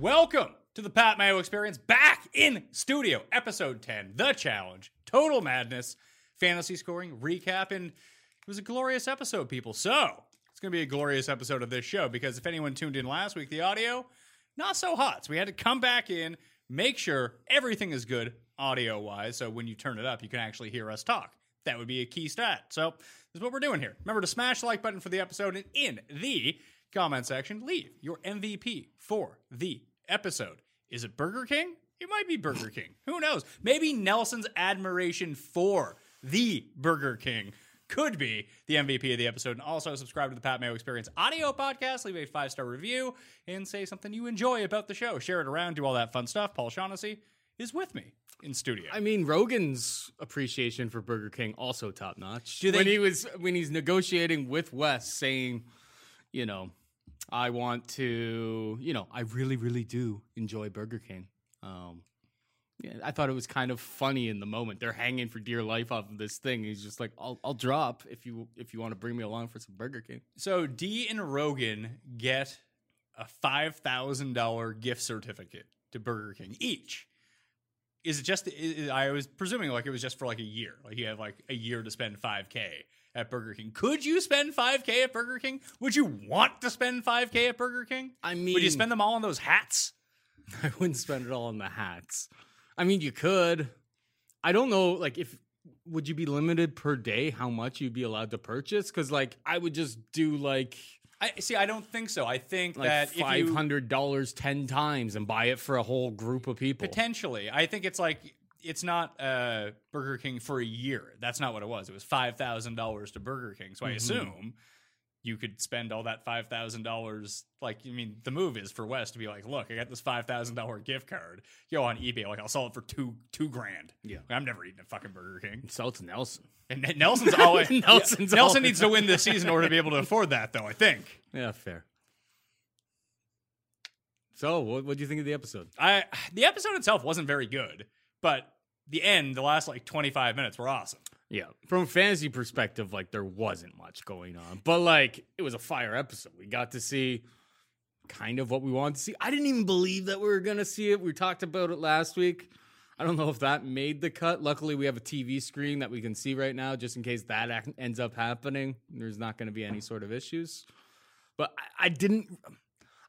Welcome to the Pat Mayo Experience, back in studio, episode 10, The Challenge, Total Madness, fantasy scoring, recap, and it was a glorious episode, people. So, it's going to be a glorious episode of this show because if anyone tuned in last week, the audio, not so hot. So, we had to come back in, make sure everything is good audio wise. So, when you turn it up, you can actually hear us talk. That would be a key stat. So, this is what we're doing here. Remember to smash the like button for the episode and in the comment section, leave your MVP for the episode. Is it Burger King? It might be Burger King. Who knows? Maybe Nelson's admiration for the Burger King could be the MVP of the episode. And also subscribe to the Pat Mayo Experience audio podcast, leave a five star review, and say something you enjoy about the show. Share it around, do all that fun stuff. Paul Shaughnessy is with me in studio. I mean, Rogan's appreciation for Burger King also top notch. When he was when he's negotiating with Wes, saying, you know, I want to, you know, I really, really do enjoy Burger King. Um, yeah, I thought it was kind of funny in the moment. They're hanging for dear life off of this thing. He's just like, I'll, I'll drop if you if you want to bring me along for some Burger King. So D and Rogan get a five thousand dollar gift certificate to Burger King each. Is it just? i- i- I was presuming like it was just for like a year. Like you have like a year to spend five k at Burger King. Could you spend five k at Burger King? Would you want to spend five k at Burger King? I mean, would you spend them all on those hats? I wouldn't spend it all on the hats. I mean, you could. I don't know, like if would you be limited per day how much you'd be allowed to purchase? Because like I would just do like I see. I don't think so. I think like that five hundred dollars ten times and buy it for a whole group of people. Potentially. I think it's like it's not uh, Burger King for a year. That's not what it was. It was five thousand dollars to Burger King. So I assume you could spend all that five thousand dollars. Like, I mean, the move is for Wes to be like, "Look, I got this five thousand dollar gift card. Go on eBay. Like, I'll sell it for two two grand. Yeah. I'm never eating a fucking Burger King. Sell it to Nelson. And Nelson's always Nelson's Nelson always- needs to win this season in order to be able to afford that, though. I think. Yeah, fair. So, what what do you think of the episode? I the episode itself wasn't very good, but the end, the last like 25 minutes were awesome. Yeah, from a fantasy perspective, like there wasn't much going on, but like it was a fire episode. We got to see kind of what we wanted to see. I didn't even believe that we were gonna see it. We talked about it last week. I don't know if that made the cut. Luckily, we have a TV screen that we can see right now, just in case that ends up happening. There's not going to be any sort of issues. But I, I didn't.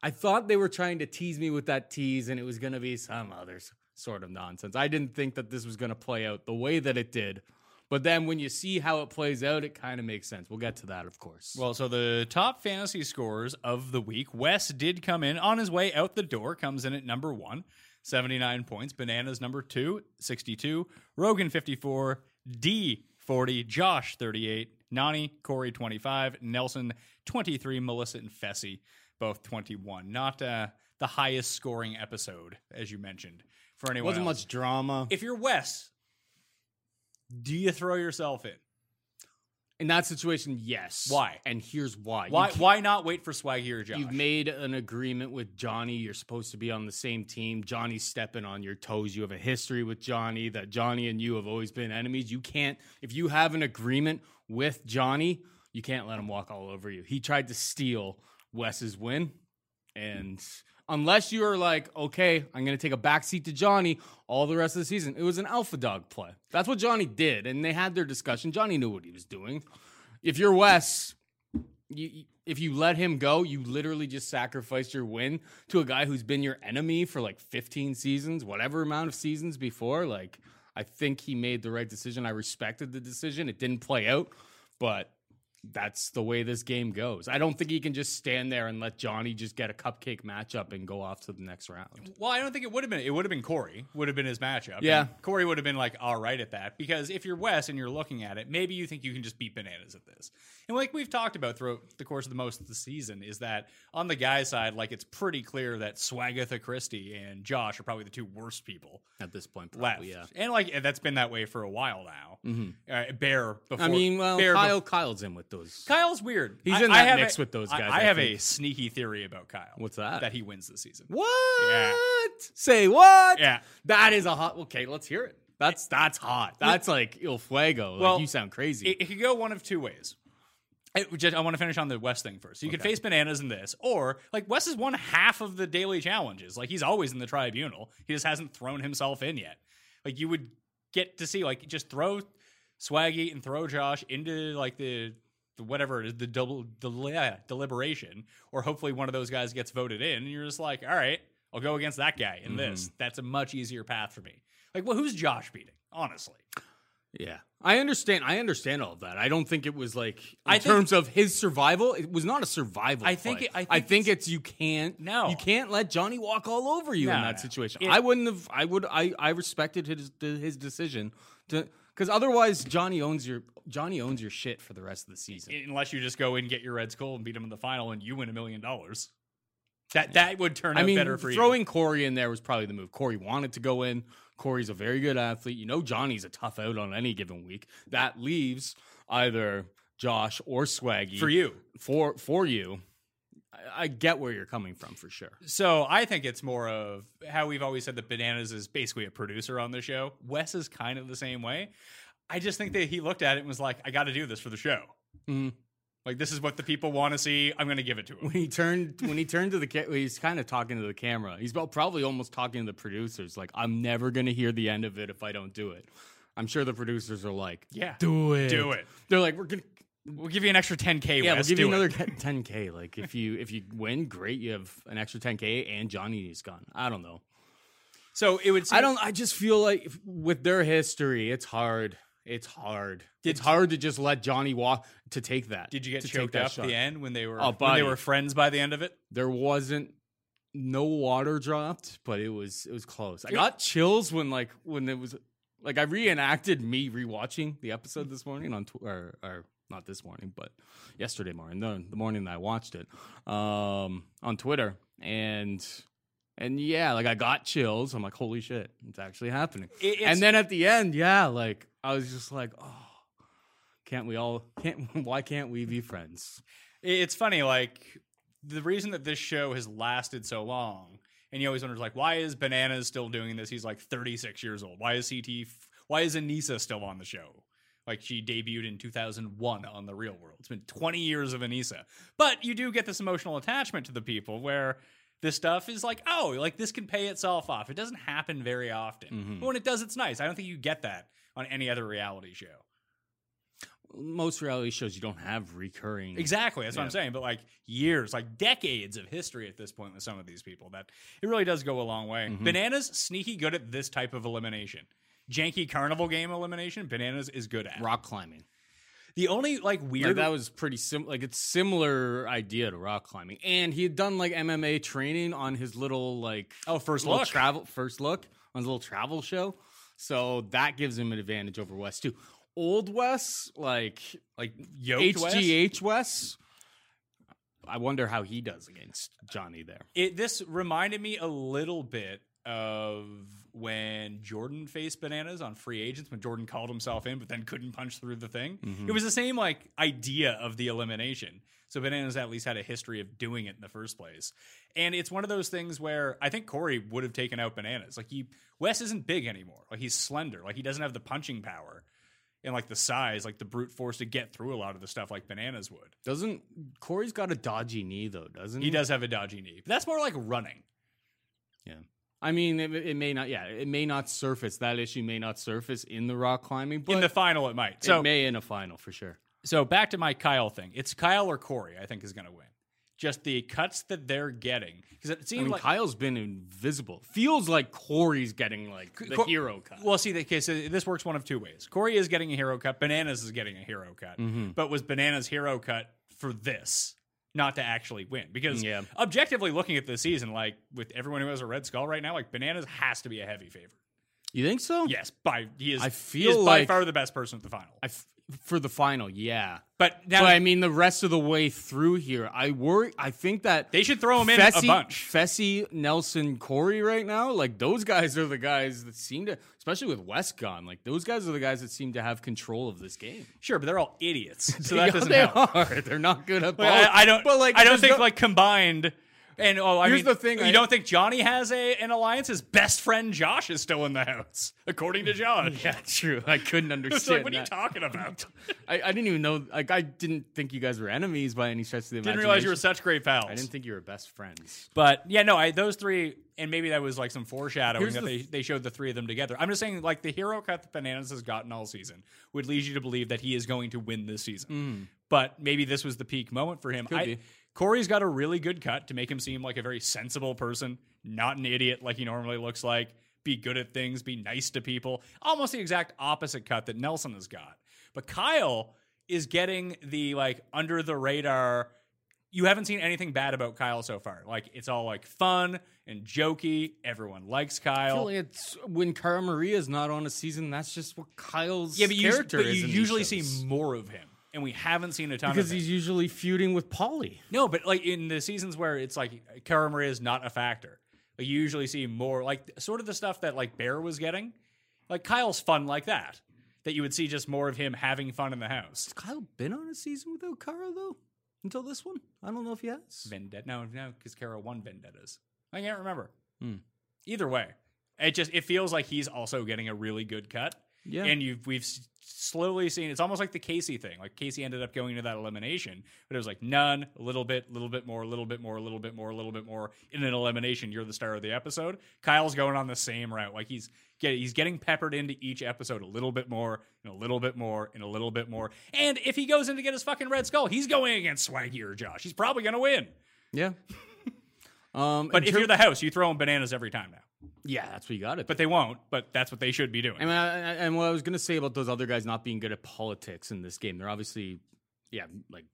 I thought they were trying to tease me with that tease, and it was going to be some other s- sort of nonsense. I didn't think that this was going to play out the way that it did. But then when you see how it plays out, it kind of makes sense. We'll get to that, of course. Well, so the top fantasy scores of the week, Wes did come in on his way out the door, comes in at number one, 79 points. Bananas number two, 62. Rogan 54. D 40, Josh 38, Nany, Corey 25, Nelson 23, Melissa and Fessy both 21. Not uh, the highest scoring episode, as you mentioned, for anyone. Wasn't else. much drama. If you're Wes, do you throw yourself in? In that situation, yes. Why? And here's why. You Why can't- why not wait for Swaggy or Josh? You've made an agreement with Johnny. You're supposed to be on the same team. Johnny's stepping on your toes. You have a history with Johnny that Johnny and you have always been enemies. You can't, if you have an agreement with Johnny, you can't let him walk all over you. He tried to steal Wes's win. And unless you are like, okay, I'm going to take a backseat to Johnny all the rest of the season, it was an alpha dog play. That's what Johnny did. And they had their discussion. Johnny knew what he was doing. If you're Wes, you, if you let him go, you literally just sacrificed your win to a guy who's been your enemy for like 15 seasons, whatever amount of seasons before. Like, I think he made the right decision. I respected the decision. It didn't play out, but that's the way this game goes. I don't think he can just stand there and let Johnny just get a cupcake matchup and go off to the next round. Well, I don't think it would have been. It would have been Corey. Would have been his matchup. Yeah. And Corey would have been like all right at that because if you're Wes and you're looking at it, maybe you think you can just beat bananas at this. And like we've talked about throughout the course of the most of the season, is that on the guy side, like it's pretty clear that Swagatha Christie and Josh are probably the two worst people At this point, left. yeah. And like that's been that way for a while now. Uh, Bear before. I mean, well, Bear Kyle, bef- Kyle's in with those. Kyle's weird. He's I- in that mix a- with those guys, I, I have a sneaky theory about Kyle. What's that? That he wins this season. What? Yeah. Say what? Yeah. That is a hot. Okay, let's hear it. That's that's hot. That's like il fuego. Like Well, you sound crazy. It, it could go one of two ways. I, just, I want to finish on the Wes thing first. So you could face bananas in this, or like Wes has won half of the daily challenges. Like he's always in the tribunal. He just hasn't thrown himself in yet. Like you would get to see, like just throw Swaggy and throw Josh into like the, the whatever it is, the double del- deliberation, or hopefully one of those guys gets voted in, and you're just like, all right, I'll go against that guy in this. Mm-hmm. That's a much easier path for me. Like, well, who's Josh beating? Honestly, yeah, I understand. I understand all of that. I don't think it was like in I think- terms of his survival. It was not a survival. I think it- I I think think it's- it's you can't. No. you can't let Johnny walk all over you No, in that no. situation. It- I wouldn't have. I would. I I respected his his decision to because otherwise Johnny owns your Johnny owns your shit for the rest of the season. unless you just go and get your Red Skull, and beat him in the final, and you win a million dollars. That that would turn out I mean, better for you. throwing Corey in there was probably the move. Corey wanted to go in. Corey's a very good athlete. You know, Johnny's a tough out on any given week. That leaves either Josh or Swaggy for you. For for you, I, get where you're coming from for sure. So I think it's more of how we've always said that Bananas is basically a producer on the show. Wes is kind of the same way. I just think that he looked at it and was like, "I got to do this for the show. Mhm. Like this is what the people want to see. I'm going to give it to him. When he turned when he turned to the ca- he's kind of talking to the camera. He's probably almost talking to the producers. Like, I'm never gonna hear the end of it if I don't do it. I'm sure the producers are like, Yeah, do it, do it. They're like, we're gonna We'll give you an extra 10k. Yeah, Wes. we'll give you Do another 10k. Like if you if you win, great. You have an extra 10k, and Johnny is gone. I don't know. So it would. Seem, I don't. I just feel like if- with their history, it's hard. It's hard. Did- it's hard to just let Johnny walk to take that. Did you get to choked up shot. at the end when they were Oh, when they were friends by the end of it? There wasn't no water dropped, but it was it was close. I got chills when like when it was like I reenacted me rewatching the episode this morning on tw- or, or not this morning, but yesterday morning, the, the morning that I watched it um, on Twitter, and and yeah, like I got chills. I'm like, holy shit, it's actually happening. It- it's- and then at the end, yeah, like I was just like, oh, can't we all can't? Why can't we be friends? It's funny, like the reason that this show has lasted so long, and you always wonder, like, why is Bananas still doing this? He's like 36 years old. Why is CT? Why is Aneesa still on the show? Like she debuted in 2001 on The Real World. It's been 20 years of Aneesa, but you do get this emotional attachment to the people where this stuff is like, oh, like this can pay itself off. It doesn't happen very often. But when it does, it's nice. I don't think you get that on any other reality show. Most reality shows you don't have recurring Exactly. That's what I'm saying. But like years, like decades of history at this point with some of these people, that it really does go a long way. Mm-hmm. Bananas sneaky good at this type of elimination. Janky carnival game elimination, Bananas is good at. rock climbing. The only like Like, weird that was pretty sim. Like it's similar idea to rock climbing, and he had done like MMA training on his little like Oh, first look. travel first look on his little travel show. So that gives him an advantage over Wes too. old Wes like Like yoked? HGH Wes. I wonder how he does against Johnny there. It this reminded me a little bit of when Jordan faced bananas on free agents when Jordan called himself in but then couldn't punch through the thing. Mm-hmm. It was the same like idea of the elimination. So bananas at least had a history of doing it in the first place. And it's one of those things where I think Corey would have taken out bananas. Like he Wes isn't big anymore. Like he's slender. Like he doesn't have the punching power and like the size, like the brute force to get through a lot of the stuff like bananas would. Doesn't Corey's got a dodgy knee though, doesn't he? He does have a dodgy knee. But that's more like running. Yeah. I mean, it, it may not. Yeah, it may not surface. That issue may not surface in the rock climbing, but in the final it might. it So may in a final for sure. So back to my Kyle thing. It's Kyle or Corey, I think, is going to win. Just the cuts that they're getting. Because it I seems mean, like. Kyle's been invisible. Feels like Corey's getting like the Cor- hero cut. Well, see, the case this works one of two ways. Corey is getting a hero cut. Bananas is getting a hero cut. Mm-hmm. But was Bananas hero cut for this, not to actually win? Because Yeah. objectively looking at the season, like with everyone who has a red skull right now, like Bananas has to be a heavy favorite. you think so? Yes, by he is. I he feel is by like- far the best person at the final. I f- for the final, yeah. But now but I mean, the rest of the way through here, I worry. I think that they should throw him in Fessy, a bunch. Fessy, Nelson, Corey, right now, like those guys are the guys that seem to, especially with Wes gone, like those guys are the guys that seem to have control of this game. Sure, but they're all idiots, so that doesn't they help. are. They're not good at. Like. I, I don't. But like, I don't think no- like combined. And oh, I Here's mean, the thing, You I- don't think Johnny has a an alliance? His best friend Josh is still in the house, according to Josh. Yeah, true. I couldn't understand. like, what are you talking about? I, I didn't even know. Like, I didn't think you guys were enemies by any stretch of the imagination. Didn't realize you were such great pals. I didn't think you were best friends. But yeah, no, I, those three, and maybe that was like some foreshadowing Here's that the they, they showed the three of them together. I'm just saying, like the hero cut that Bananas has gotten all season would lead you to believe that he is going to win this season. But maybe this was the peak moment for him. Mm. Could I, be. Corey's got a really good cut to make him seem like a very sensible person, not an idiot like he normally looks like. Be good at things, be nice to people. Almost the exact opposite cut that Nelson has got. But Kyle is getting the like under the radar you haven't seen anything bad about Kyle so far. Like it's all like fun and jokey. Everyone likes Kyle. I feel like it's when Cara Maria is not on a season. That's just what Kyle's yeah, but you, character but is. you usually see more of him, and we haven't seen a ton because he's usually feuding with Polly. No, but like in the seasons where it's like Cara Maria is not a factor, like you usually see more like sort of the stuff that like Bear was getting. Like Kyle's fun like that. That you would see just more of him having fun in the house. Has Kyle been on a season without Cara though? Until this one, I don't know if he has. Vendetta. No, no, because Cara won vendettas. I can't remember. Hmm. Either way, it just it feels like he's also getting a really good cut. Yeah. and you've we've slowly seen it's almost like the Casey thing. Like Casey ended up going to that elimination, but it was like none, a little bit, a little bit more, a little bit more, a little bit more, a little bit more. In an elimination, you're the star of the episode. Kyle's going on the same route. Like he's get, he's getting peppered into each episode a little bit more, and a little bit more, and a little bit more. And if he goes in to get his fucking red skull, he's going against Swaggy or Josh. He's probably going to win. Yeah. um, But if ter- you're the house, you throw him bananas every time now. Yeah, that's what you got it. But they won't. But that's what they should be doing. I mean, I, I- and what I was gonna say about those other guys not being good at politics in this game, they're obviously, yeah, like,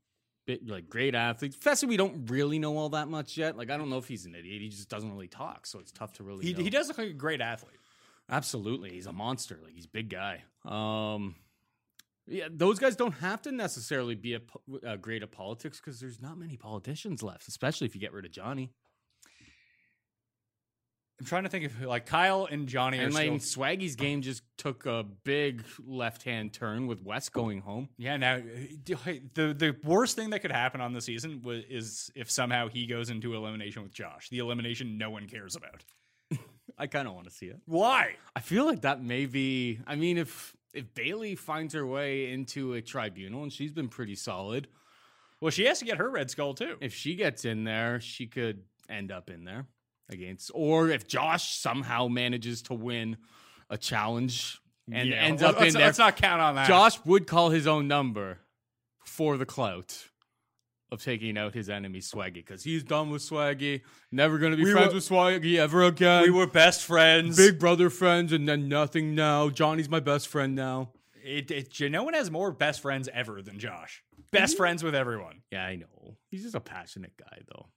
bit, like great athletes. Fessy, we don't really know all that much yet. Like, I don't know if he's an idiot. He just doesn't really talk, so it's tough to really. he, know. he does look like a great athlete. Absolutely, he's a monster. Like he's a big guy. Um, yeah, those guys don't have to necessarily be a, po- uh, great at politics because there's not many politicians left, especially if you get rid of Johnny. I'm trying to think of like Kyle and Johnny And are like still. Swaggy's game just took a big left hand turn with Wes going home. Yeah, now the the worst thing that could happen on the season was, is if somehow he goes into elimination with Josh. The elimination no one cares about. I kind of want to see it. Why? I feel like that may be. I mean, if if Bailey finds her way into a tribunal and she's been pretty solid, Well, she has to get her red skull too. if she gets in there, she could end up in there against. Or if Josh somehow manages to win a challenge and Yeah, ends well, up in there, Let's not count on that. Josh would call his own number for the clout of taking out his enemy Swaggy because he's done with Swaggy, never going to be We friends were- with Swaggy ever again. we were best friends. big brother friends, and then nothing now. Johnny's my best friend now. It, it, no one has more best friends ever than Josh. Best friends with everyone. Yeah, I know. He's just a passionate guy, though.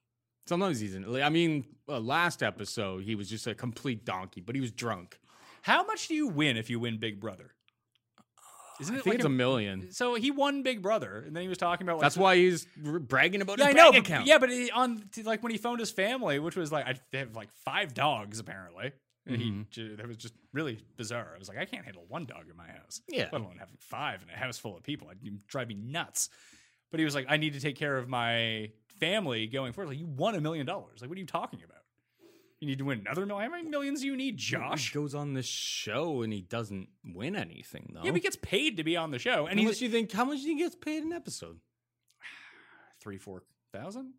Sometimes he's in. I mean, uh, last episode he was just a complete donkey, but he was drunk. How much do you win if you win Big Brother? Isn't I it think like it's a million. So he won Big Brother, and then he was talking about like, That's why he's bragging about Yeah, I his know. bank but- account. Yeah, but he, on like when he phoned his family, which was like I, they have like five dogs apparently. And He Mm-hmm. ju- that was just really bizarre. I was like, I can't handle one dog in my house. Yeah. let alone having five in a house full of people. It'd drive me nuts. But he was like, I need to take care of my family going forward. Like, you won a million dollars. Like, what are you talking about? You need to win another million. How many millions do you need, Josh? He goes on this show and he doesn't win anything though. Yeah, but he gets paid to be on the show, and he's you think? How much do you think he gets paid an episode? three, four thousand.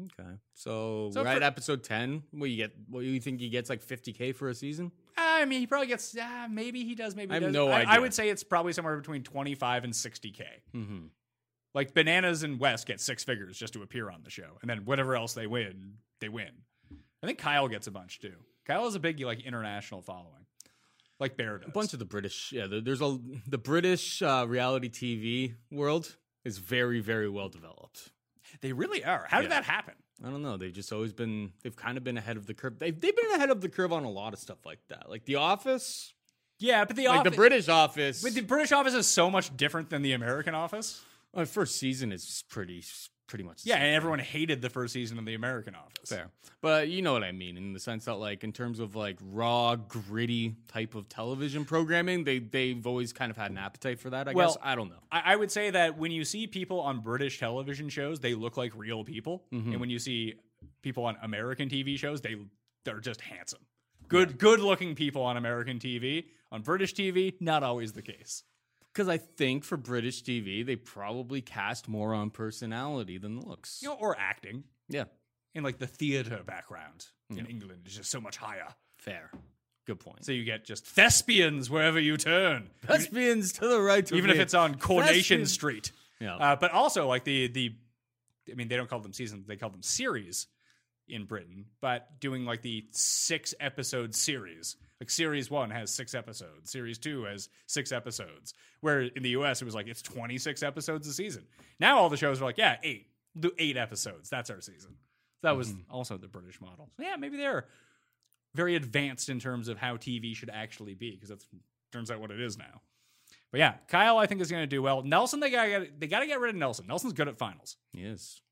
Okay, so, So we're for- episode ten. What you get? What you think he gets like fifty k for a season? I mean, he probably gets. Uh, maybe he does. Maybe he I have does. no I, I would say it's probably somewhere between twenty five and sixty k. Mm-hmm. Like bananas and Wes get six figures just to appear on the show, and then whatever else they win, they win. I think Kyle gets a bunch too. Kyle has a big like international following, like Bear does. A bunch of the British, yeah. There's a the British uh, reality TV world is very very well developed. they really are. How did that happen? I don't know. They've just always been. They've kind of been ahead of the curve. They've they've been ahead of the curve on a lot of stuff like that. Like The Office, Yeah, but the like office, the British Office. but the British office is so much different than the American office. Uh, first season is pretty pretty much. the Yeah, and everyone hated the first season of the American office. Fair. But you know what I mean in the sense that like in terms of like raw, gritty type of television programming, they they've always kind of had an appetite for that, I Well, guess. I don't know. I, I would say that when you see people on British television shows, they look like real people, Mm-hmm. and when you see people on American TV shows, they they're just handsome, good good looking people on American TV. On British TV, not always the case. Because I think for British TV, they probably cast more on personality than looks. You know, or acting Yeah. in like the theater background in England is just so much higher. Fair. Good point. So you get just thespians wherever you turn, Thespians to the right, to even if it's on Coronation Street. Yeah. Uh, but also like the the, I mean, they don't call them seasons; they call them series in Britain. But doing like the six episode series, like series one has six episodes, series two has six episodes. Where in the U.S. it was like it's twenty six episodes a season. Now all the shows are like, yeah, eight, do eight episodes. That's our season. That was mm-hmm. also the British model. So yeah, maybe they're very advanced in terms of how TV should actually be because that's turns out what it is now. But yeah, Kyle, I think is going to do well. Nelson, they got they got to get rid of Nelson. Nelson's good at finals. He is.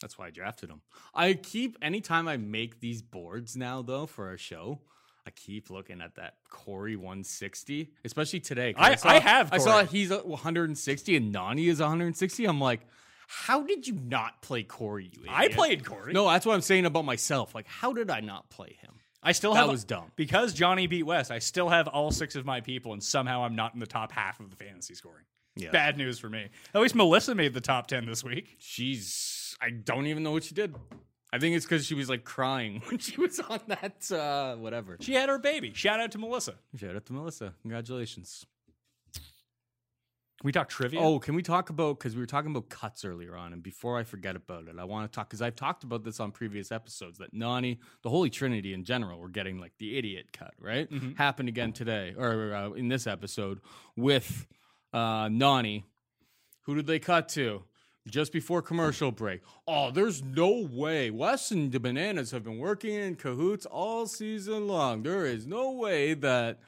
That's why I drafted him. I keep anytime I make these boards now though for a show, I keep looking at that Corey 160, especially today. I- saw, I have I saw he's 160 and Nany is 160. I'm like, how did you not play Corey? You I played Corey. No, that's what I'm saying about myself. Like, how did I not play him? I still that have was dumb. because Johnny beat Wes. I still have all six of my people, and somehow I'm not in the top half of the fantasy scoring. Yeah. Bad news for me. At least Melissa made the top ten this week. She's. I don't even know what she did. I think it's because she was like crying when she was on that uh, whatever. She had her baby. Shout out to Melissa. Shout out to Melissa. Congratulations. Can we talk trivia? Oh, can we talk about because we were talking about cuts earlier on, and before I forget about it, I want to talk because I've talked about this on previous episodes that Nany, the Holy Trinity in general, were getting like the idiot cut, right? Happened again today or uh, in this episode with uh, Nany. Who did they cut to? Just before commercial break. Oh, there's no way. Wes and the Bananas have been working in cahoots all season long. There is no way that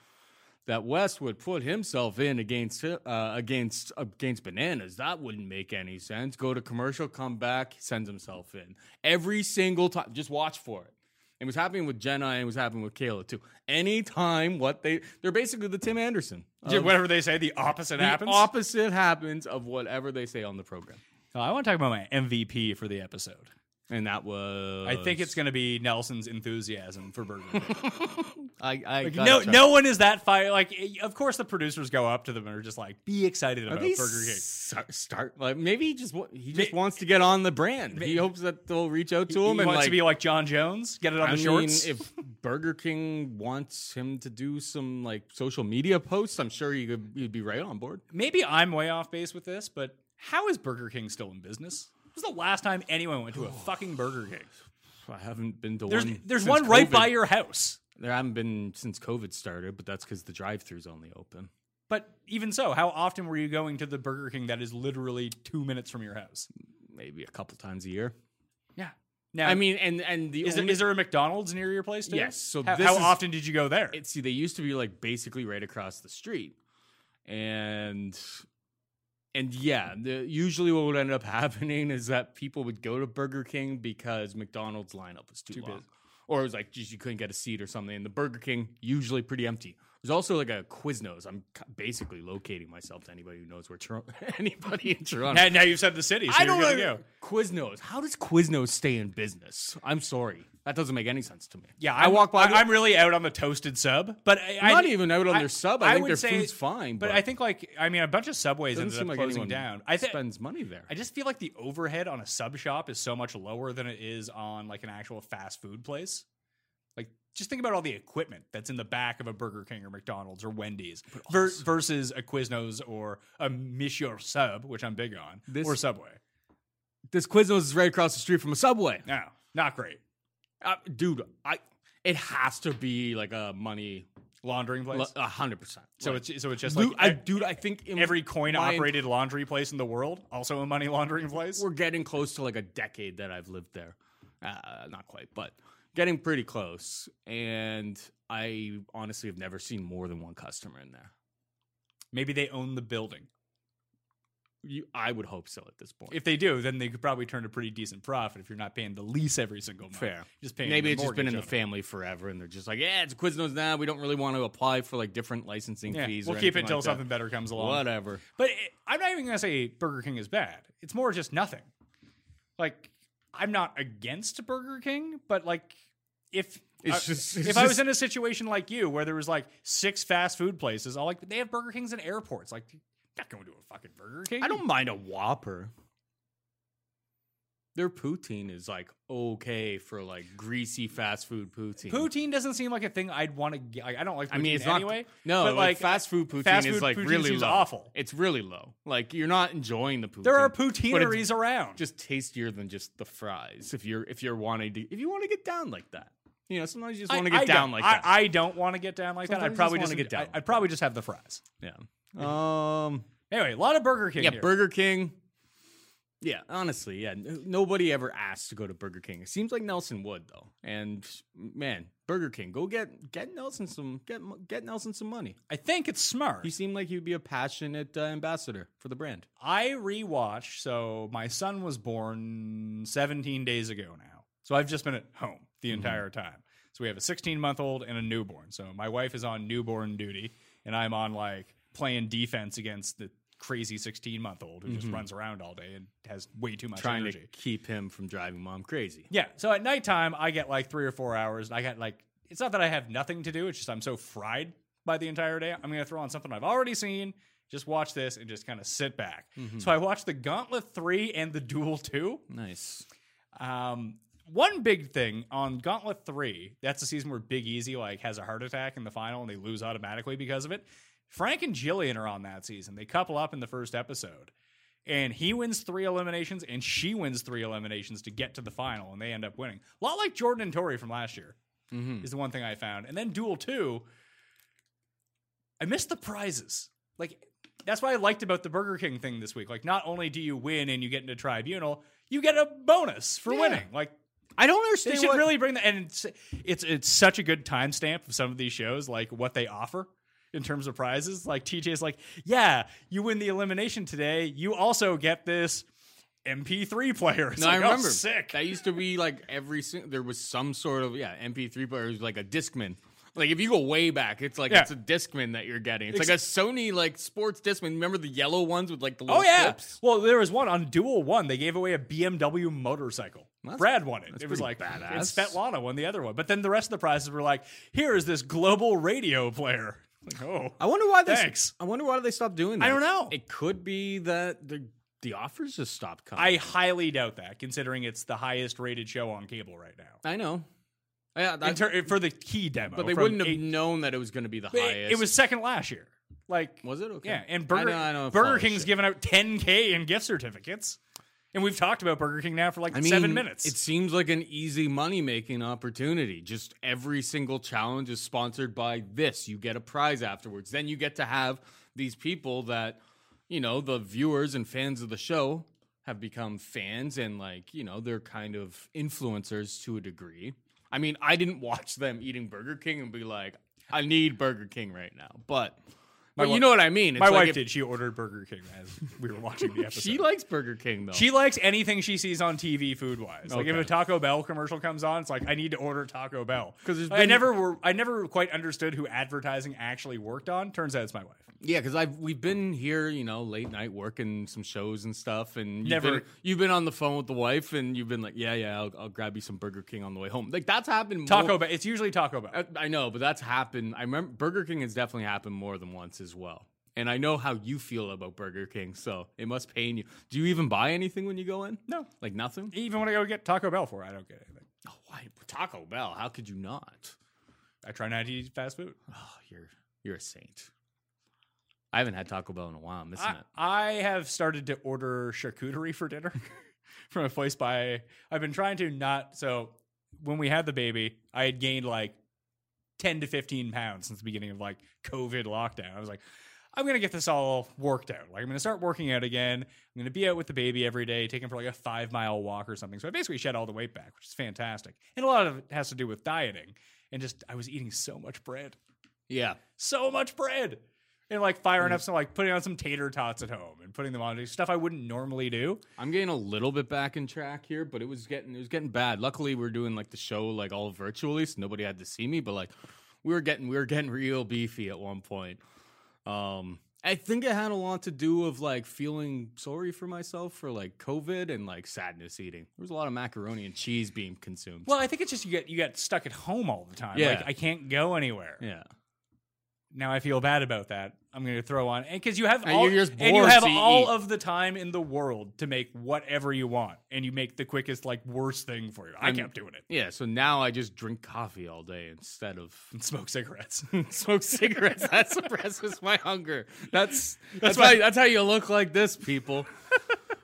that Wes would put himself in against uh, against against bananas. That wouldn't make any sense. Go to commercial, come back, sends himself in every single time. Just watch for it. It was happening with Jenna and it was happening with Kayla too. Anytime what they they're basically the Tim Anderson. Yeah, whatever they say, the opposite the happens. opposite happens of whatever they say on the program. Oh, I want to talk about my MVP for the episode. And that was I think it's going to be Nelson's enthusiasm for Burger King. I, I Like, no, no one is that fire. Like, of course, the producers go up to them and are just like, "Be excited about Burger King." Start, start like maybe he just he just wants to get on the brand. he hopes that they'll reach out to He him and wants like to be like John Jones, get it on I the shorts. mean, if Burger King wants him to do some like social media posts, I'm sure he could he'd be right on board. Maybe I'm way off base with this, but how is Burger King still in business? When was the last time anyone went to a oh. fucking Burger King? I haven't been to There's one. there's since one right COVID. by your house. There haven't been since COVID started, but that's because the drive-throughs only open. But even so, how often were you going to the Burger King that is literally two minutes from your house? Maybe a couple times a year. Yeah. Now, I mean, and and the is there, only, is there a McDonald's near your place? Too? Yes, so how, this how is- often did you go there? it, see they used to be like basically right across the street and and yeah, the, usually what would end up happening is that people would go to Burger King because McDonald's lineup was too, Too long, busy. or it was like just you couldn't get a seat or something. And the Burger King usually pretty empty. There's also like a Quiznos. I'm basically locating myself to anybody who knows where Toronto, anybody in Toronto. Now, now you've said the city, so I you're don't know. go. Quiznos. How does Quiznos stay in business? I'm sorry. That doesn't make any sense to me. Yeah, I I'm- walk by. I, am really out on the toasted sub, but I, I'm I- not even out on I- their sub. I, think would their say- food's fine, But, but, I think like I mean a bunch of subways ended up like closing down. I think spends money there. I just feel like the overhead on a sub shop is so much lower than it is on like an actual fast food place. Just think about all the equipment that's in the back of a Burger King or McDonald's or Wendy's ver- versus a Quiznos or a Monsieur Sub, which I'm big on, This- or Subway. this Quiznos is right across the street from a Subway. No, not great. Uh, dude, I it has to be like a money Laundering place. a hundred percent. so Like, it's so it's just dude, like I, dude, I think in every coin operated laundry place in the world, also a money laundering place. we're getting close to like a decade that I've lived there. Uh, not quite, but getting pretty close. And I honestly have never seen more than one customer in there. Maybe they own the building. You, I would hope so at this point. If they do, then they could probably turn a pretty decent profit if you're not paying the lease every single month. Fair. Just paying Maybe it's just been in the family forever, and they're just like, yeah, it's Quiznos now. We don't really want to apply for like different licensing Yeah, fees. we'll or keep it until like something better comes along. Whatever. But it, I'm not even gonna say Burger King is bad. It's more just nothing. Like I'm not against Burger King, but like if uh, just- if it's I was in a situation like you where there was like six fast food places, I like they have Burger Kings in airports. Like I'm not going to a fucking Burger King. I don't mind a Whopper. Their poutine is like okay for like greasy fast food poutine. Poutine doesn't seem like a thing I'd want to get. Like, I don't like. Poutine I mean, it's anyway. not no, but like, fast food poutine fast is like poutine really low. awful. It's really low. Like you're not enjoying the poutine. There are poutineries around. Just tastier than just the fries. If you're if you're wanting to if you want to get down like that, you know, sometimes you just want to get I down like that. I, I don't want to get down like that. I'd probably just just get down I- like I'd probably just have the fries. yeah. Um. Anyway, a lot of Burger King. Yeah, here. Burger King. Yeah, honestly, yeah. Nobody ever asked to go to Burger King. It seems like Nelson would though. And man, Burger King, go get get Nelson some get get Nelson some money. I think it's smart. He seemed like he would be a passionate uh, ambassador for the brand. I rewatched. So my son was born 17 days ago now. So I've just been at home Mm-hmm. the entire time. So we have a 16 month old and a newborn. So my wife is on newborn duty, and I'm on like playing defense against the crazy 16 month old who just runs around all day and has way too much Mm-hmm. Trying energy. to keep him from driving mom crazy. Yeah. So at nighttime, I get like three or four hours. And I got like, it's not that I have nothing to do. It's just I'm so fried by the entire day. I'm going to throw on something I've already seen, just watch this and just kind of sit back. So I watched the Gauntlet 3 and the Duel 2. Nice. Um, one big thing on Gauntlet 3, that's the season where Big Easy like has a heart attack in the final and they lose automatically because of it. Frank and Jillian are on that season. They couple up in the first episode. And he wins three eliminations and she wins three eliminations to get to the final and they end up winning. A lot like Jordan and Tori from last year mm-hmm. is the one thing I found. And then Duel 2, I missed the prizes. Like that's what I liked about the Burger King thing this week. Like not only do you win and you get into tribunal, you get a bonus for Yeah. winning. Like I don't understand. they should what- really bring that, and it's it's it's such a good timestamp of some of these shows, like what they offer in terms of prizes. Like TJ's like, yeah, you win the elimination today. You also get this MP3 player. It's No, like, I oh, remember. sick. That used to be like every there was some sort of yeah MP3 player, it was like a Discman. Like if you go way back, it's like Yeah. it's a Discman that you're getting. It's like a Sony like sports Discman. Remember the yellow ones with like the little Oh yeah. clips? Well, there was one on Duel One. They gave away a BMW motorcycle. That's- Brad won it. It was like badass. and Svetlana won the other one. But then the rest of the prizes were like, here is this global radio player. Like, oh, I wonder why they. Thanks. I wonder why they stopped doing that. I don't know. It could be that the the offers just stopped coming. I highly doubt that, considering it's the highest rated show on cable right now. I know. Yeah, In ter- for the key demo. but they wouldn't have eight- known that it was going to be the highest. It was second last year. Like, Was it okay? yeah, and Burger, don't- I don't Burger King's shit. giving out 10k in gift certificates, and we've talked about Burger King now for like I mean, seven minutes. It seems like an easy money making opportunity. Just every single challenge is sponsored by this. You get a prize afterwards. Then you get to have these people that, you know, the viewers and fans of the show have become fans and like, you know, they're kind of influencers to a degree. I mean, I didn't watch them eating Burger King and be like, I need Burger King right now. But But you know what I mean. It's My like wife if- did. She ordered Burger King as we were watching the episode. She likes Burger King though. She likes anything she sees on TV food wise. Like if Okay. a Taco Bell commercial comes on, it's like I need to order Taco Bell 'Cause there's I been- never were I never quite understood who advertising actually worked on. Turns out it's my wife. Yeah, because I've we've been here, you know, late night working some shows and stuff, and you've Never- been, you've been on the phone with the wife, and you've been like, yeah, yeah, I'll, I'll grab you some Burger King on the way home. Like that's happened. Taco more- Bell. It's usually Taco Bell. I, I know, but that's happened. I remember Burger King has definitely happened more than once as well. And I know how you feel about Burger King, so it must pain you. Do you even buy anything when you go in? No. like nothing. Even when I go get Taco Bell for, it, I don't get anything. Oh, why Taco Bell? How could you not? I try not to eat fast food. Oh, you're you're a saint. I haven't had Taco Bell in a while. I'm missing I, it. I have started to order charcuterie for dinner from a place by. I've been trying to not. So when we had the baby, I had gained like ten to fifteen pounds since the beginning of like COVID lockdown. I was like, I'm gonna get this all worked out. Like I'm gonna start working out again. I'm gonna be out with the baby every day, taking for like a five mile walk or something. So I basically shed all the weight back, which is fantastic. And a lot of it has to do with dieting and just I was eating so much bread Yeah, so much bread and like firing up some like putting on some tater tots at home and putting them on stuff I wouldn't normally do. I'm getting a little bit back in track here, but it was getting it was getting bad. Luckily, we are doing like the show like all virtually, so nobody had to see me. But like we were getting we were getting real beefy at one point. Um, I think it had a lot to do with like feeling sorry for myself for like COVID and like sadness eating. There was a lot of macaroni and cheese being consumed. Well, I think it's just you get you get stuck at home all the time. Yeah. Like I can't go anywhere. yeah, Now I feel bad about that. I'm going to throw on and because you have And all, you're and you have so you all eat. of the time in the world to make whatever you want, and you make the quickest like worst thing for you. I I'm- kept doing it. yeah. So now I just drink coffee all day instead of And smoke cigarettes. smoke cigarettes. That suppresses my hunger. That's that's, That's why that's how you look like this, people.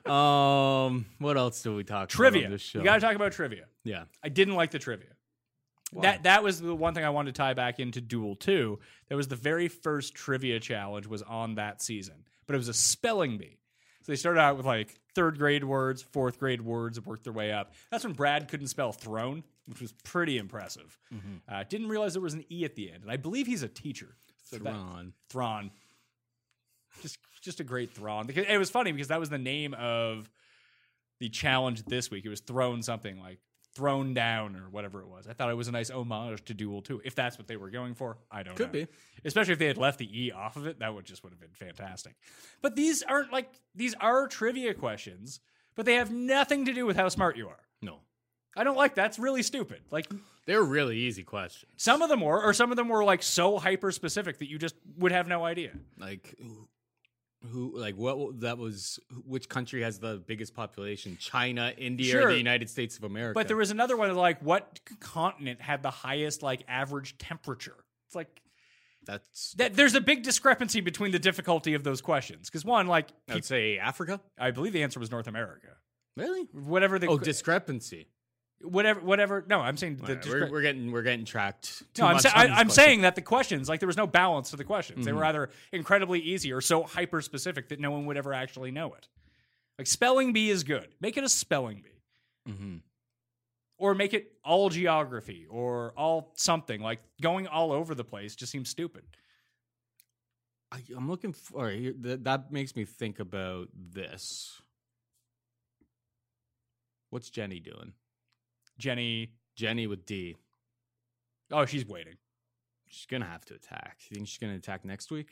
um, what else do we talk about trivia. this show? You got to talk about trivia. yeah, I didn't like the trivia. That that was the one thing I wanted to tie back into Duel 2. That was the very first trivia challenge was on that season. But it was a spelling bee. So they started out with like third grade words, fourth grade words, and worked their way up. That's when Brad couldn't spell throne, which was pretty impressive. Uh, didn't realize there was an E at the end. And I believe he's a teacher. So that- Thrawn. Thrawn. Just just a great Thrawn. It was funny because that was the name of the challenge this week. It was thrown something like thrown down or whatever it was. I thought it was a nice homage to Duel 2. If that's what they were going for, I don't know. Could know. be. Especially if they had left the E off of it, that would just would have been fantastic. But these aren't like these are trivia questions, but they have nothing to do with how smart you are. No, I don't like that. that's really stupid. Like they're really easy questions. some of them were, or some of them were like so hyper specific that you just would have no idea. Like who, like what that was? Which country has the biggest population? China, India, or the United States of America? But there was another one like what continent had the highest like average temperature? It's like that's that there's a big discrepancy between the difficulty of those questions. Because one, like I would say Africa. I believe the answer was North America. Really? Whatever the Oh, discrepancy. Whatever whatever no, I'm saying the we're, we're getting we're getting tracked. Too no, I'm, much sa- I, I'm questions. saying that the questions, like there was no balance to the questions. They were Mm-hmm. either incredibly easy or so hyper specific that no one would ever actually know it. Like spelling bee is good. Make it a spelling bee. Mhm. Or make it all geography or all something. Like going all over the place just seems stupid. I, I'm looking for that. That makes me think about this. What's Jenny doing? Jenny, Jenny with D. oh, she's waiting. She's gonna have to attack. You think she's gonna attack next week?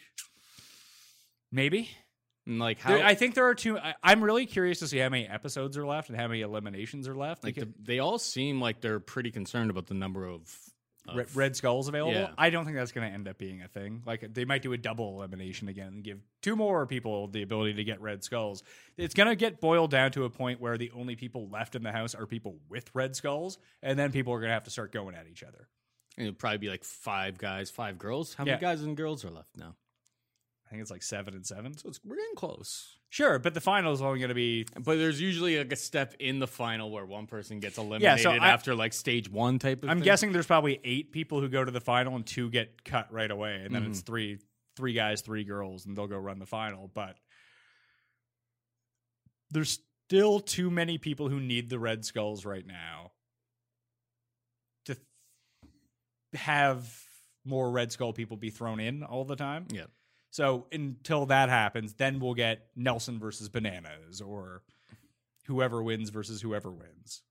Maybe. And like how? There- I think there are two. I, I'm really curious to see how many episodes are left and how many eliminations are left. like because- the, they all seem like they're pretty concerned about the number of. Red, Red Skulls available. Yeah. I don't think that's going to end up being a thing. Like they might do a double elimination again and give two more people the ability to get Red Skulls. It's going to get boiled down to a point where the only people left in the house are people with Red Skulls, and then people are going to have to start going at each other. It'll probably be like five guys, five girls. How many guys and girls are left now? I think it's like seven and seven. So it's, we're getting close. Sure, but the final is only going to be But there's usually like a step in the final where one person gets eliminated Yeah, so I- after like stage one type of I'm thing. guessing there's probably eight people who go to the final and two get cut right away, and then Mm-hmm. it's three three guys, three girls, and they'll go run the final. But there's still too many people who need the red skulls right now to th- have more red skull people be thrown in all the time. Yeah. So until that happens, then we'll get Nelson versus Bananas or whoever wins versus whoever wins.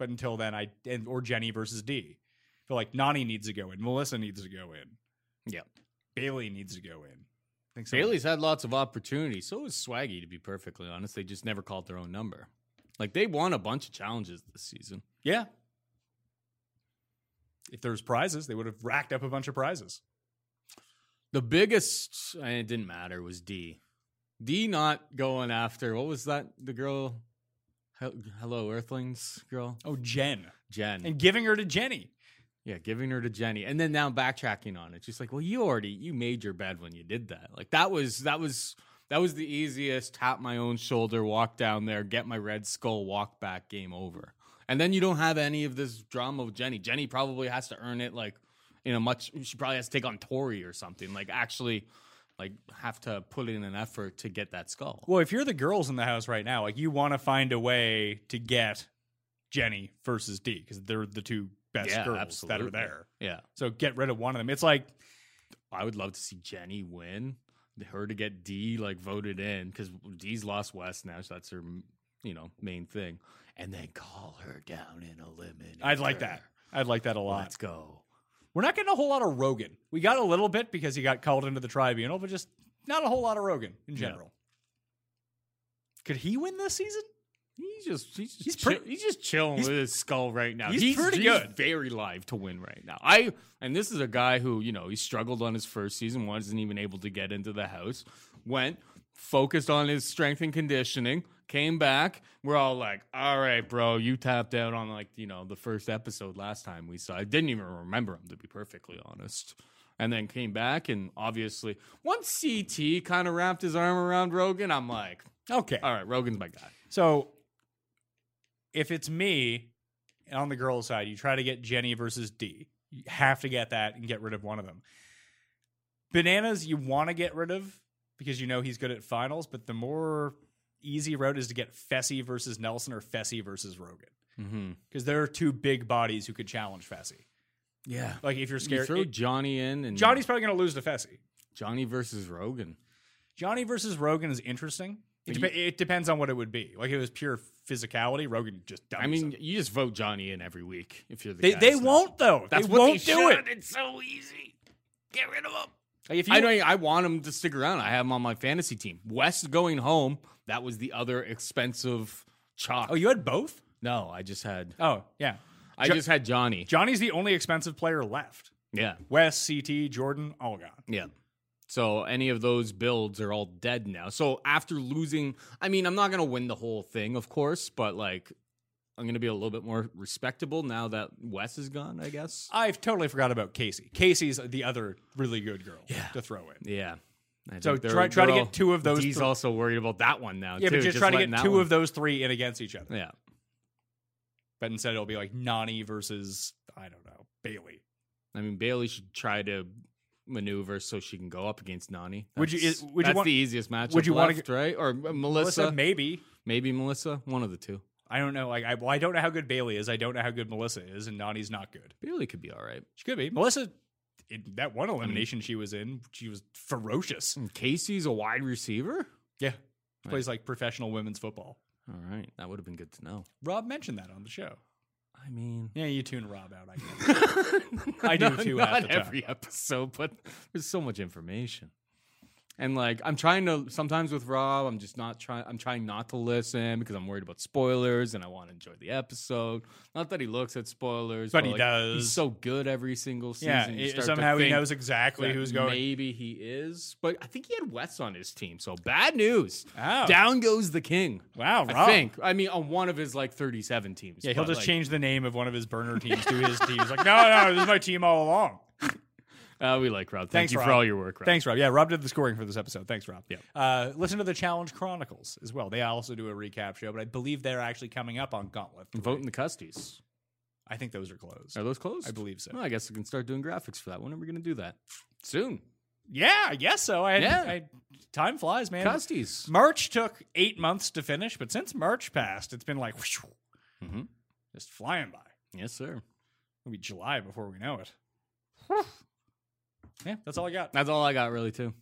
But until then, I and or Jenny versus D. I feel like Nany needs to go in. Melissa needs to go in. Yep. Bailey needs to go in. I think so. Bailey's had lots of opportunities. So is Swaggy, to be perfectly honest. They just never called their own number. Like they won a bunch of challenges this season. Yeah. If there was prizes, they would have racked up a bunch of prizes. The biggest, and it didn't matter, was D. D not going after what was that? The girl, Hello Earthlings girl, Oh, Jen. Jen. And giving her to Jenny. yeah, giving her to Jenny, and then now backtracking on it. She's like, "Well, you already you made your bed when you did that. Like that was that was that was the easiest. Tap my own shoulder, walk down there, get my red skull, walk back, game over. And then you don't have any of this drama with Jenny. Jenny probably has to earn it like in a much. She probably has to take on Tori or something. Like actually, like have to put in an effort to get that skull. Well, if you're the girls in the house right now, like you want to find a way to get Jenny versus D because they're the two best Yeah, girls that are there. Yeah, So get rid of one of them. It's like I would love to see Jenny win. Her to get D like voted in because D's lost Wes now, so that's her, you know, main thing. And then call her down in a limit. I'd like that. I'd like that a lot. Let's go. We're not getting a whole lot of Rogan. We got a little bit because he got called into the tribunal, but just not a whole lot of Rogan in general. Could he win this season? He's just he's just He's chill- pretty- he's just chilling he's- with his skull right now. he's pretty good. Very live to win right now. I and this is a guy who you know he struggled on his first season, wasn't even able to get into the house. Went focused on his strength and conditioning. Came back. We're all like, "All right, bro, you tapped out on like you know the first episode last time we saw." I didn't even remember him to be perfectly honest. And then came back, and obviously, once CT kind of wrapped his arm around Rogan, I'm like, Okay. "All right, Rogan's my guy." So if it's me on the girls' side, you try to get Jenny versus D. You have to get that and get rid of one of them. Bananas, you want to get rid of because you know he's good at finals, but the more easy route is to get Fessy versus Nelson or Fessy versus Rogan Mm-hmm. because there are two big bodies who could challenge Fessy. Yeah. Like if you're You scared, throw it- Johnny in, and Johnny's probably going to lose to Fessy. Johnny versus Rogan. Johnny versus Rogan is interesting. It, You- dep- it depends on what it would be. Like if it was pure physicality, Rogan just. I mean, him. you just vote Johnny in every week if you're the they they won't though. That's they what won't they do should. it. It's so easy. Get rid of him. Like if you, I know. I want him to stick around. I have him on my fantasy team. Wes going home. That was the other expensive chalk. Oh, you had both? no, I just had. Oh, yeah. I Jo- just had Johnny. Johnny's the only expensive player left. Yeah, Wes, CT, Jordan, all gone. yeah. So any of those builds are all dead now. So after losing, I mean, I'm not gonna win the whole thing, of course, but like, I'm gonna be a little bit more respectable now that Wes is gone. I guess. I've totally forgot about Kaycee. Kaycee's the other really good girl yeah. to throw in. Yeah. I So try- try to get two of those He's also worried about that one now. Yeah, too, but just, try to get two one- of those three in against each other. Yeah. But instead it'll be like Nany versus, I don't know, Bailey. I mean, Bailey should try to maneuver so she can go up against Nany. Would you- is- would you that's want- the easiest matchup would you wanna left, right? Or Melissa, Melissa, maybe. maybe Melissa, one of the two. I don't know. Like I, well, I don't know how good Bailey is. I don't know how good Melissa is, and Nany's not good. Bailey could be all right. She could be. Mm-hmm. Melissa, in that one elimination she was in, she was ferocious. And Kaycee's a wide receiver. Yeah. Plays like professional women's football. All right, that would have been good to know. Rob mentioned that on the show. I mean, Yeah, you tune Rob out, I guess. I do too Not every episode, but there's so much information. And like I'm trying to sometimes with Rob, I'm just not trying I'm trying not to listen because I'm worried about spoilers and I want to enjoy the episode. Not that he looks at spoilers, But he like, does. He's so good every single season. yeah, it- somehow he knows exactly who's going. Maybe he is, but I think he had Wes on his team. So bad news. Oh. Down goes the king. Wow, I think. I mean, on one of his like 37 teams. Yeah, he'll just like, change the name of one of his burner teams to his team. He's like, no, no, this is my team all along. Uh, we like Rob. Thank Thanks, you Rob. for all your work, Rob. Thanks, Rob. Yeah, Rob did the scoring for this episode. Thanks, Rob. Yeah. Uh, listen to the Challenge Chronicles as well. They also do a recap show, but I believe they're actually coming up on Gauntlet. And vote in the Custies. I think those are closed. Are those closed? I believe so. Well, I guess we can start doing graphics for that. When are we going to do that? Soon. Yeah, I guess so. I, Yeah. I, time flies, man. Custies. March took eight months to finish, but since March passed, it's been like whoosh, Mhm. just flying by. Yes, sir. It'll be July before we know it. Yeah, that's all I got. That's all I got, really, too.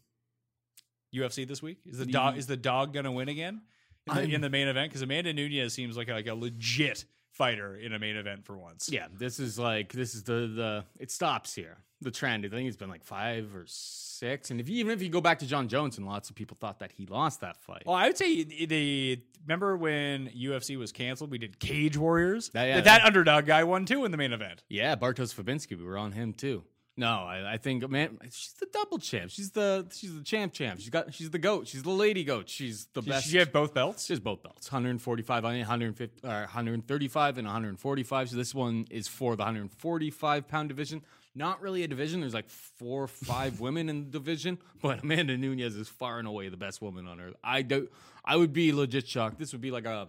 UFC this week? Is the dog is the dog gonna win again in the, in the main event? Because Amanda Nunes seems like a, like a legit fighter in a main event for once. Yeah, this is like this is the the it stops here. The trend. I think it's been like five or six. And if you, even if you go back to Jon Jones, and lots of people thought that he lost that fight. Well, I would say the remember when UFC was canceled, we did Cage Warriors. Yeah, yeah, that, that- that underdog guy won too in the main event. Yeah, Bartosz Fabinski. We were on him too. No, I, I think man, she's the double champ. She's the she's the champ champ. She's got she's the goat. She's the lady goat. She's the Did best. she have both belts? She has both belts 145, 150, uh, 135, and 145. So this one is for the 145 pound division. Not really a division. There's like four or five women in the division, but Amanda Nunes is far and away the best woman on earth. I do. I would be legit shocked. This would be like a,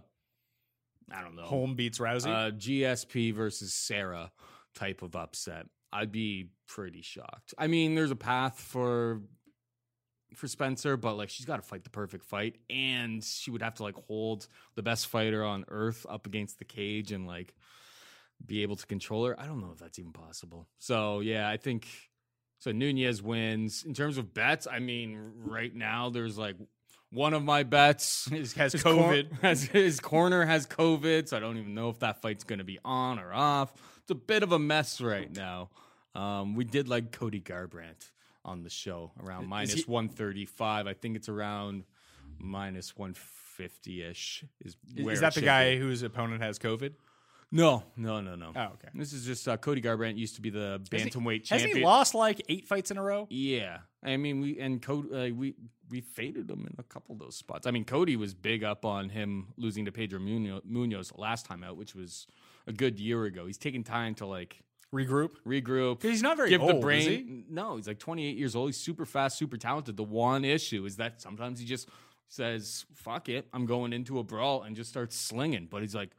I don't know, Holm beats Rousey. uh, GSP versus Serra type of upset. I'd be pretty shocked. I mean, there's a path for for Spencer, but like she's got to fight the perfect fight, and she would have to like hold the best fighter on earth up against the cage and like be able to control her. I don't know if that's even possible. So yeah, I think so. Nunes wins in terms of bets. I mean, right now there's like one of my bets Has- has his cor- COVID. has his corner has COVID, so I don't even know if that fight's going to be on or off. It's a bit of a mess right now. Um, we did like Cody Garbrandt on the show around minus he- 135. I think it's around minus 150 ish. Is, Is- that the guy be. whose opponent has COVID? No, no, no, no. Oh, okay. This is just uh, Cody Garbrandt used to be the Has he- bantamweight Has champion. he lost like eight fights in a row? Yeah, I mean we and Cody uh, we we faded him in a couple of those spots. I mean Cody was big up on him losing to Pedro Munhoz, Munhoz last time out, which was a good year ago. He's taking time to like Regroup. regroup. he's not very give old, the brain. he? No, he's like 28 years old. He's super fast, super talented. The one issue is that sometimes he just says, "Fuck it, I'm going into a brawl," and just starts slinging. But he's like,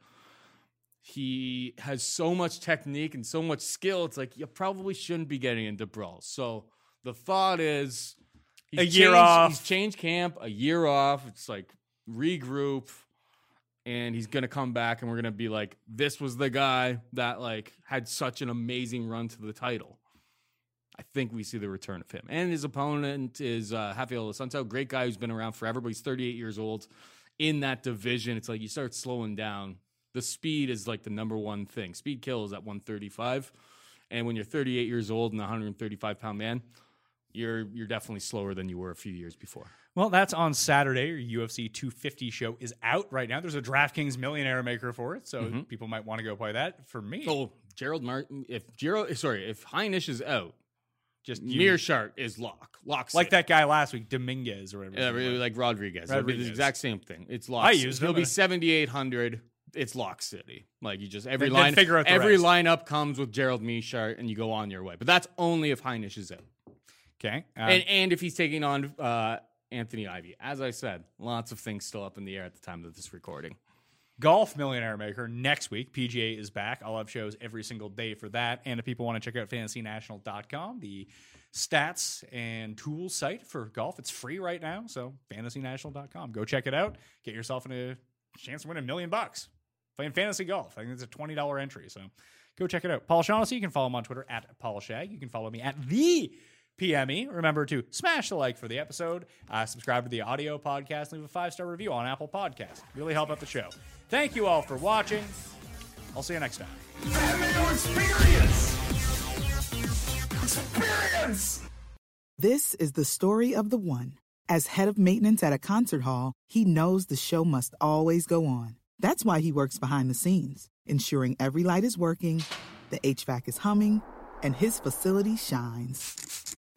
he has so much technique and so much skill. It's like you probably shouldn't be getting into brawls. So the thought is, he's A year changed- off. He's changed camp, a year off. It's like regroup and he's gonna come back and we're gonna be like, this was the guy that like had such an amazing run to the title. I think we see the return of him. And his opponent is uh Rafael Santo, great guy who's been around forever, but he's 38 years old. In that division, it's like you start slowing down. The speed is like the number one thing. Speed kills at 135. And when you're 38 years old and 135 pound man, you're you're definitely slower than you were a few years before. Well, that's on Saturday. Your UFC 250 show is out right now. There's a DraftKings Millionaire Maker for it, so mm-hmm. people might want to go play that. For me, Oh, Gerald Martin. If Gerald, sorry, if Heinisch is out, just you, Meerschaert is lock. Lock. like city. that guy last week, Dominguez or whatever. Yeah, really like Rodriguez. It'll be Rodriguez. the exact same thing. It's lock. I city. used He'll be 7,800. It's lock city. Like you just every Then- then line, figure out every rest. lineup comes with Gerald Meerschaert, and you go on your way. But that's only if Heinisch is out, okay. Uh, and and if he's taking on uh, Anthony Ivy. As I said, lots of things still up in the air at the time of this recording. Golf Millionaire Maker next week. PGA is back. I'll have shows every single day for that. And if people want to check out fantasynational.com, the stats and tools site for golf, it's free right now. So fantasynational.com. Go check it out. Get yourself a chance to win a million bucks playing fantasy golf. I think it's a $20 entry. So go check it out. Paul Shaughnessy, you can follow him on Twitter at Paul Shag. You can follow me at the PME. Remember to smash the like for the episode, uh, subscribe to the audio podcast, leave a five star review on Apple Podcasts. Really help out the show. Thank you all for watching. I'll see you next time. Experience! Experience! This is the story of the one. As head of maintenance at a concert hall, he knows the show must always go on. That's why he works behind the scenes, ensuring every light is working, the HVAC is humming, and his facility shines.